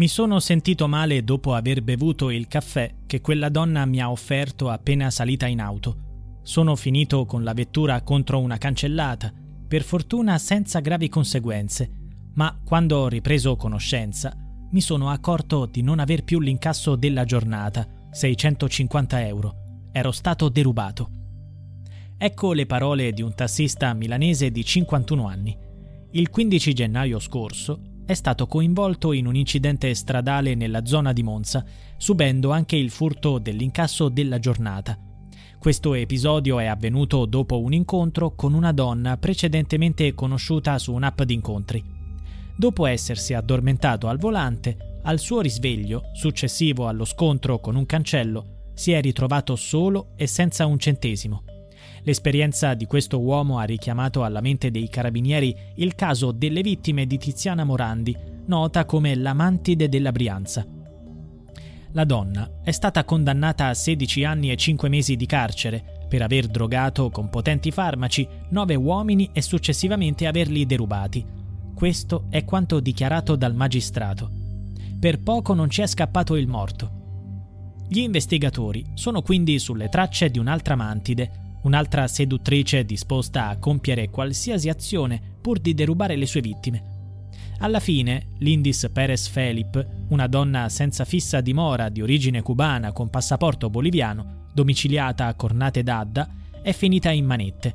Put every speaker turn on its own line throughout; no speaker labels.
Mi sono sentito male dopo aver bevuto il caffè che quella donna mi ha offerto appena salita in auto. Sono finito con la vettura contro una cancellata, per fortuna senza gravi conseguenze, ma quando ho ripreso conoscenza mi sono accorto di non aver più l'incasso della giornata, 650 euro. Ero stato derubato. Ecco le parole di un tassista milanese di 51 anni. Il 15 gennaio scorso è stato coinvolto in un incidente stradale nella zona di Monza, subendo anche il furto dell'incasso della giornata. Questo episodio è avvenuto dopo un incontro con una donna precedentemente conosciuta su un'app di incontri. Dopo essersi addormentato al volante, al suo risveglio, successivo allo scontro con un cancello, si è ritrovato solo e senza un centesimo. L'esperienza di questo uomo ha richiamato alla mente dei carabinieri il caso delle vittime di Tiziana Morandi, nota come l'amantide della Brianza. La donna è stata condannata a 16 anni e 5 mesi di carcere per aver drogato con potenti farmaci nove uomini e successivamente averli derubati. Questo è quanto dichiarato dal magistrato. Per poco non ci è scappato il morto. Gli investigatori sono quindi sulle tracce di un'altra mantide, un'altra seduttrice disposta a compiere qualsiasi azione pur di derubare le sue vittime. Alla fine, Lindis Perez Felip, una donna senza fissa dimora di origine cubana con passaporto boliviano, domiciliata a Cornate d'Adda, è finita in manette.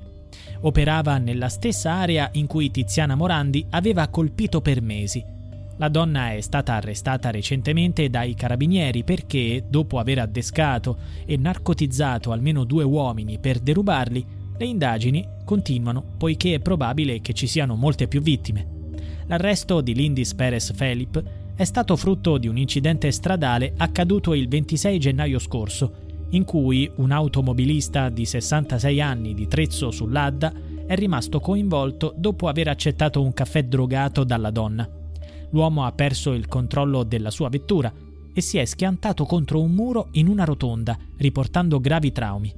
Operava nella stessa area in cui Tiziana Morandi aveva colpito per mesi la donna è stata arrestata recentemente dai carabinieri perché, dopo aver addescato e narcotizzato almeno due uomini per derubarli, le indagini continuano poiché è probabile che ci siano molte più vittime. L'arresto di Lindis Perez Felip è stato frutto di un incidente stradale accaduto il 26 gennaio scorso, in cui un automobilista di 66 anni di Trezzo sull'Adda è rimasto coinvolto dopo aver accettato un caffè drogato dalla donna l'uomo ha perso il controllo della sua vettura e si è schiantato contro un muro in una rotonda, riportando gravi traumi.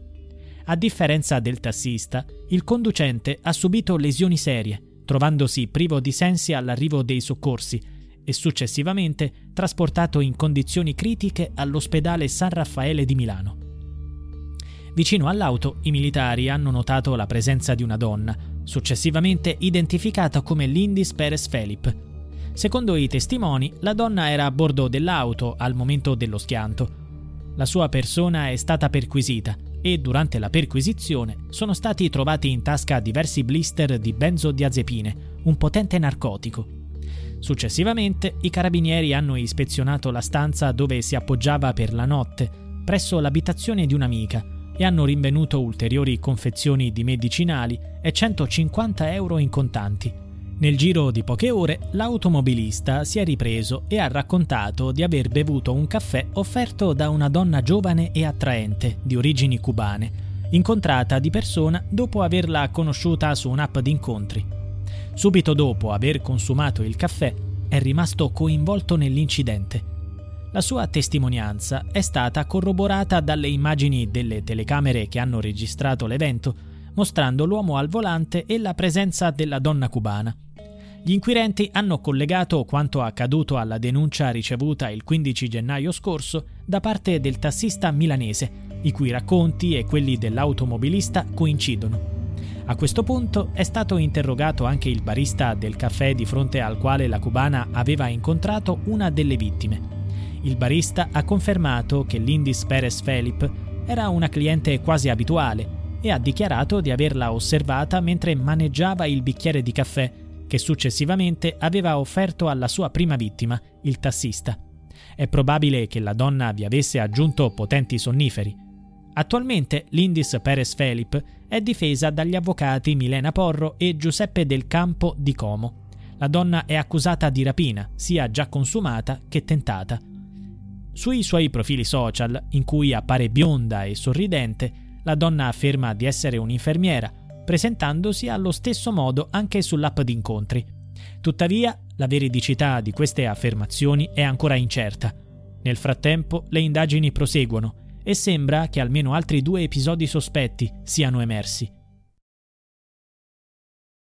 A differenza del tassista, il conducente ha subito lesioni serie, trovandosi privo di sensi all'arrivo dei soccorsi e successivamente trasportato in condizioni critiche all'ospedale San Raffaele di Milano. Vicino all'auto i militari hanno notato la presenza di una donna, successivamente identificata come Lindis Perez Felip, Secondo i testimoni, la donna era a bordo dell'auto al momento dello schianto. La sua persona è stata perquisita e durante la perquisizione sono stati trovati in tasca diversi blister di benzodiazepine, un potente narcotico. Successivamente i carabinieri hanno ispezionato la stanza dove si appoggiava per la notte, presso l'abitazione di un'amica, e hanno rinvenuto ulteriori confezioni di medicinali e 150 euro in contanti. Nel giro di poche ore l'automobilista si è ripreso e ha raccontato di aver bevuto un caffè offerto da una donna giovane e attraente, di origini cubane, incontrata di persona dopo averla conosciuta su un'app di incontri. Subito dopo aver consumato il caffè è rimasto coinvolto nell'incidente. La sua testimonianza è stata corroborata dalle immagini delle telecamere che hanno registrato l'evento, mostrando l'uomo al volante e la presenza della donna cubana. Gli inquirenti hanno collegato quanto accaduto alla denuncia ricevuta il 15 gennaio scorso da parte del tassista milanese, i cui racconti e quelli dell'automobilista coincidono. A questo punto è stato interrogato anche il barista del caffè di fronte al quale la cubana aveva incontrato una delle vittime. Il barista ha confermato che Lindis Perez Felip era una cliente quasi abituale e ha dichiarato di averla osservata mentre maneggiava il bicchiere di caffè che successivamente aveva offerto alla sua prima vittima, il tassista. È probabile che la donna vi avesse aggiunto potenti sonniferi. Attualmente l'Indis Perez Felip è difesa dagli avvocati Milena Porro e Giuseppe Del Campo di Como. La donna è accusata di rapina, sia già consumata che tentata. Sui suoi profili social, in cui appare bionda e sorridente, la donna afferma di essere un'infermiera, presentandosi allo stesso modo anche sull'app di incontri. Tuttavia, la veridicità di queste affermazioni è ancora incerta. Nel frattempo, le indagini proseguono e sembra che almeno altri due episodi sospetti siano emersi.